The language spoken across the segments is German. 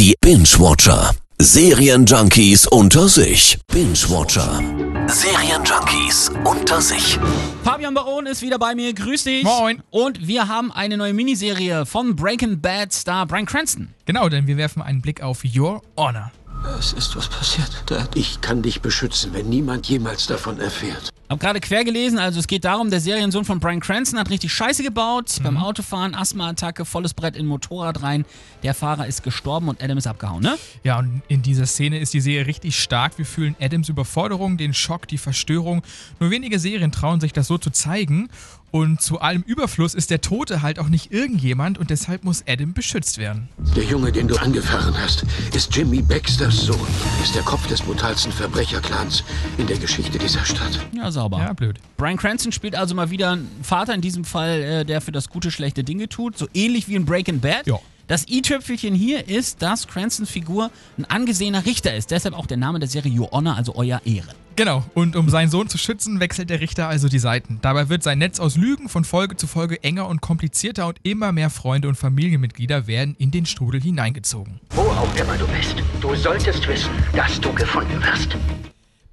Die Binge-Watcher. Serienjunkies unter sich. Binge-Watcher. Serienjunkies unter sich. Fabian Baron ist wieder bei mir. Grüß dich. Moin. Und wir haben eine neue Miniserie von Breaking Bad Star Brian Cranston. Genau, denn wir werfen einen Blick auf Your Honor. Es ist was passiert, Dad. Ich kann dich beschützen, wenn niemand jemals davon erfährt. Hab gerade quer gelesen, also es geht darum, der Seriensohn von Brian Cranston hat richtig Scheiße gebaut. Beim Autofahren, Asthma-Attacke, volles Brett in Motorrad rein. Der Fahrer ist gestorben und Adam ist abgehauen, ne? Ja, und in dieser Szene ist die Serie richtig stark. Wir fühlen Adams Überforderung, den Schock, die Verstörung. Nur wenige Serien trauen sich das so zu zeigen. Und zu allem Überfluss ist der Tote halt auch nicht irgendjemand und deshalb muss Adam beschützt werden. Der Junge, den du angefahren hast, ist Jimmy Baxters Sohn. Ist der Kopf des brutalsten Verbrecherclans in der Geschichte dieser Stadt. Ja, sauber. Ja, blöd. Brian Cranston spielt also mal wieder einen Vater, in diesem Fall, äh, der für das gute, schlechte Dinge tut. So ähnlich wie in Breaking Bad. Ja. Das i-Tüpfelchen hier ist, dass Cranstons Figur ein angesehener Richter ist. Deshalb auch der Name der Serie Your Honor, also Euer Ehre. Genau, und um seinen Sohn zu schützen, wechselt der Richter also die Seiten. Dabei wird sein Netz aus Lügen von Folge zu Folge enger und komplizierter und immer mehr Freunde und Familienmitglieder werden in den Strudel hineingezogen. Wo auch immer du bist, du solltest wissen, dass du gefunden wirst.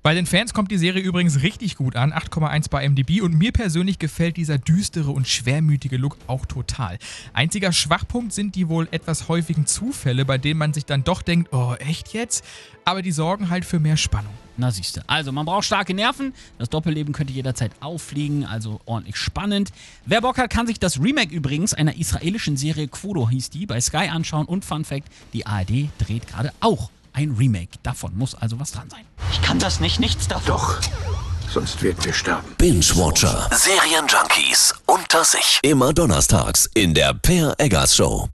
Bei den Fans kommt die Serie übrigens richtig gut an, 8,1 bei MDB und mir persönlich gefällt dieser düstere und schwermütige Look auch total. Einziger Schwachpunkt sind die wohl etwas häufigen Zufälle, bei denen man sich dann doch denkt, oh echt jetzt? Aber die sorgen halt für mehr Spannung. Na siehste. Also, man braucht starke Nerven. Das Doppelleben könnte jederzeit auffliegen, also ordentlich spannend. Wer Bock hat, kann sich das Remake übrigens einer israelischen Serie Quodo hieß die bei Sky anschauen. Und Fun Fact: Die ARD dreht gerade auch ein Remake. Davon muss also was dran sein. Ich kann das nicht, nichts davon. Doch, sonst werden wir sterben. Binge-Watcher. Serienjunkies unter sich. Immer donnerstags in der Per Eggers Show.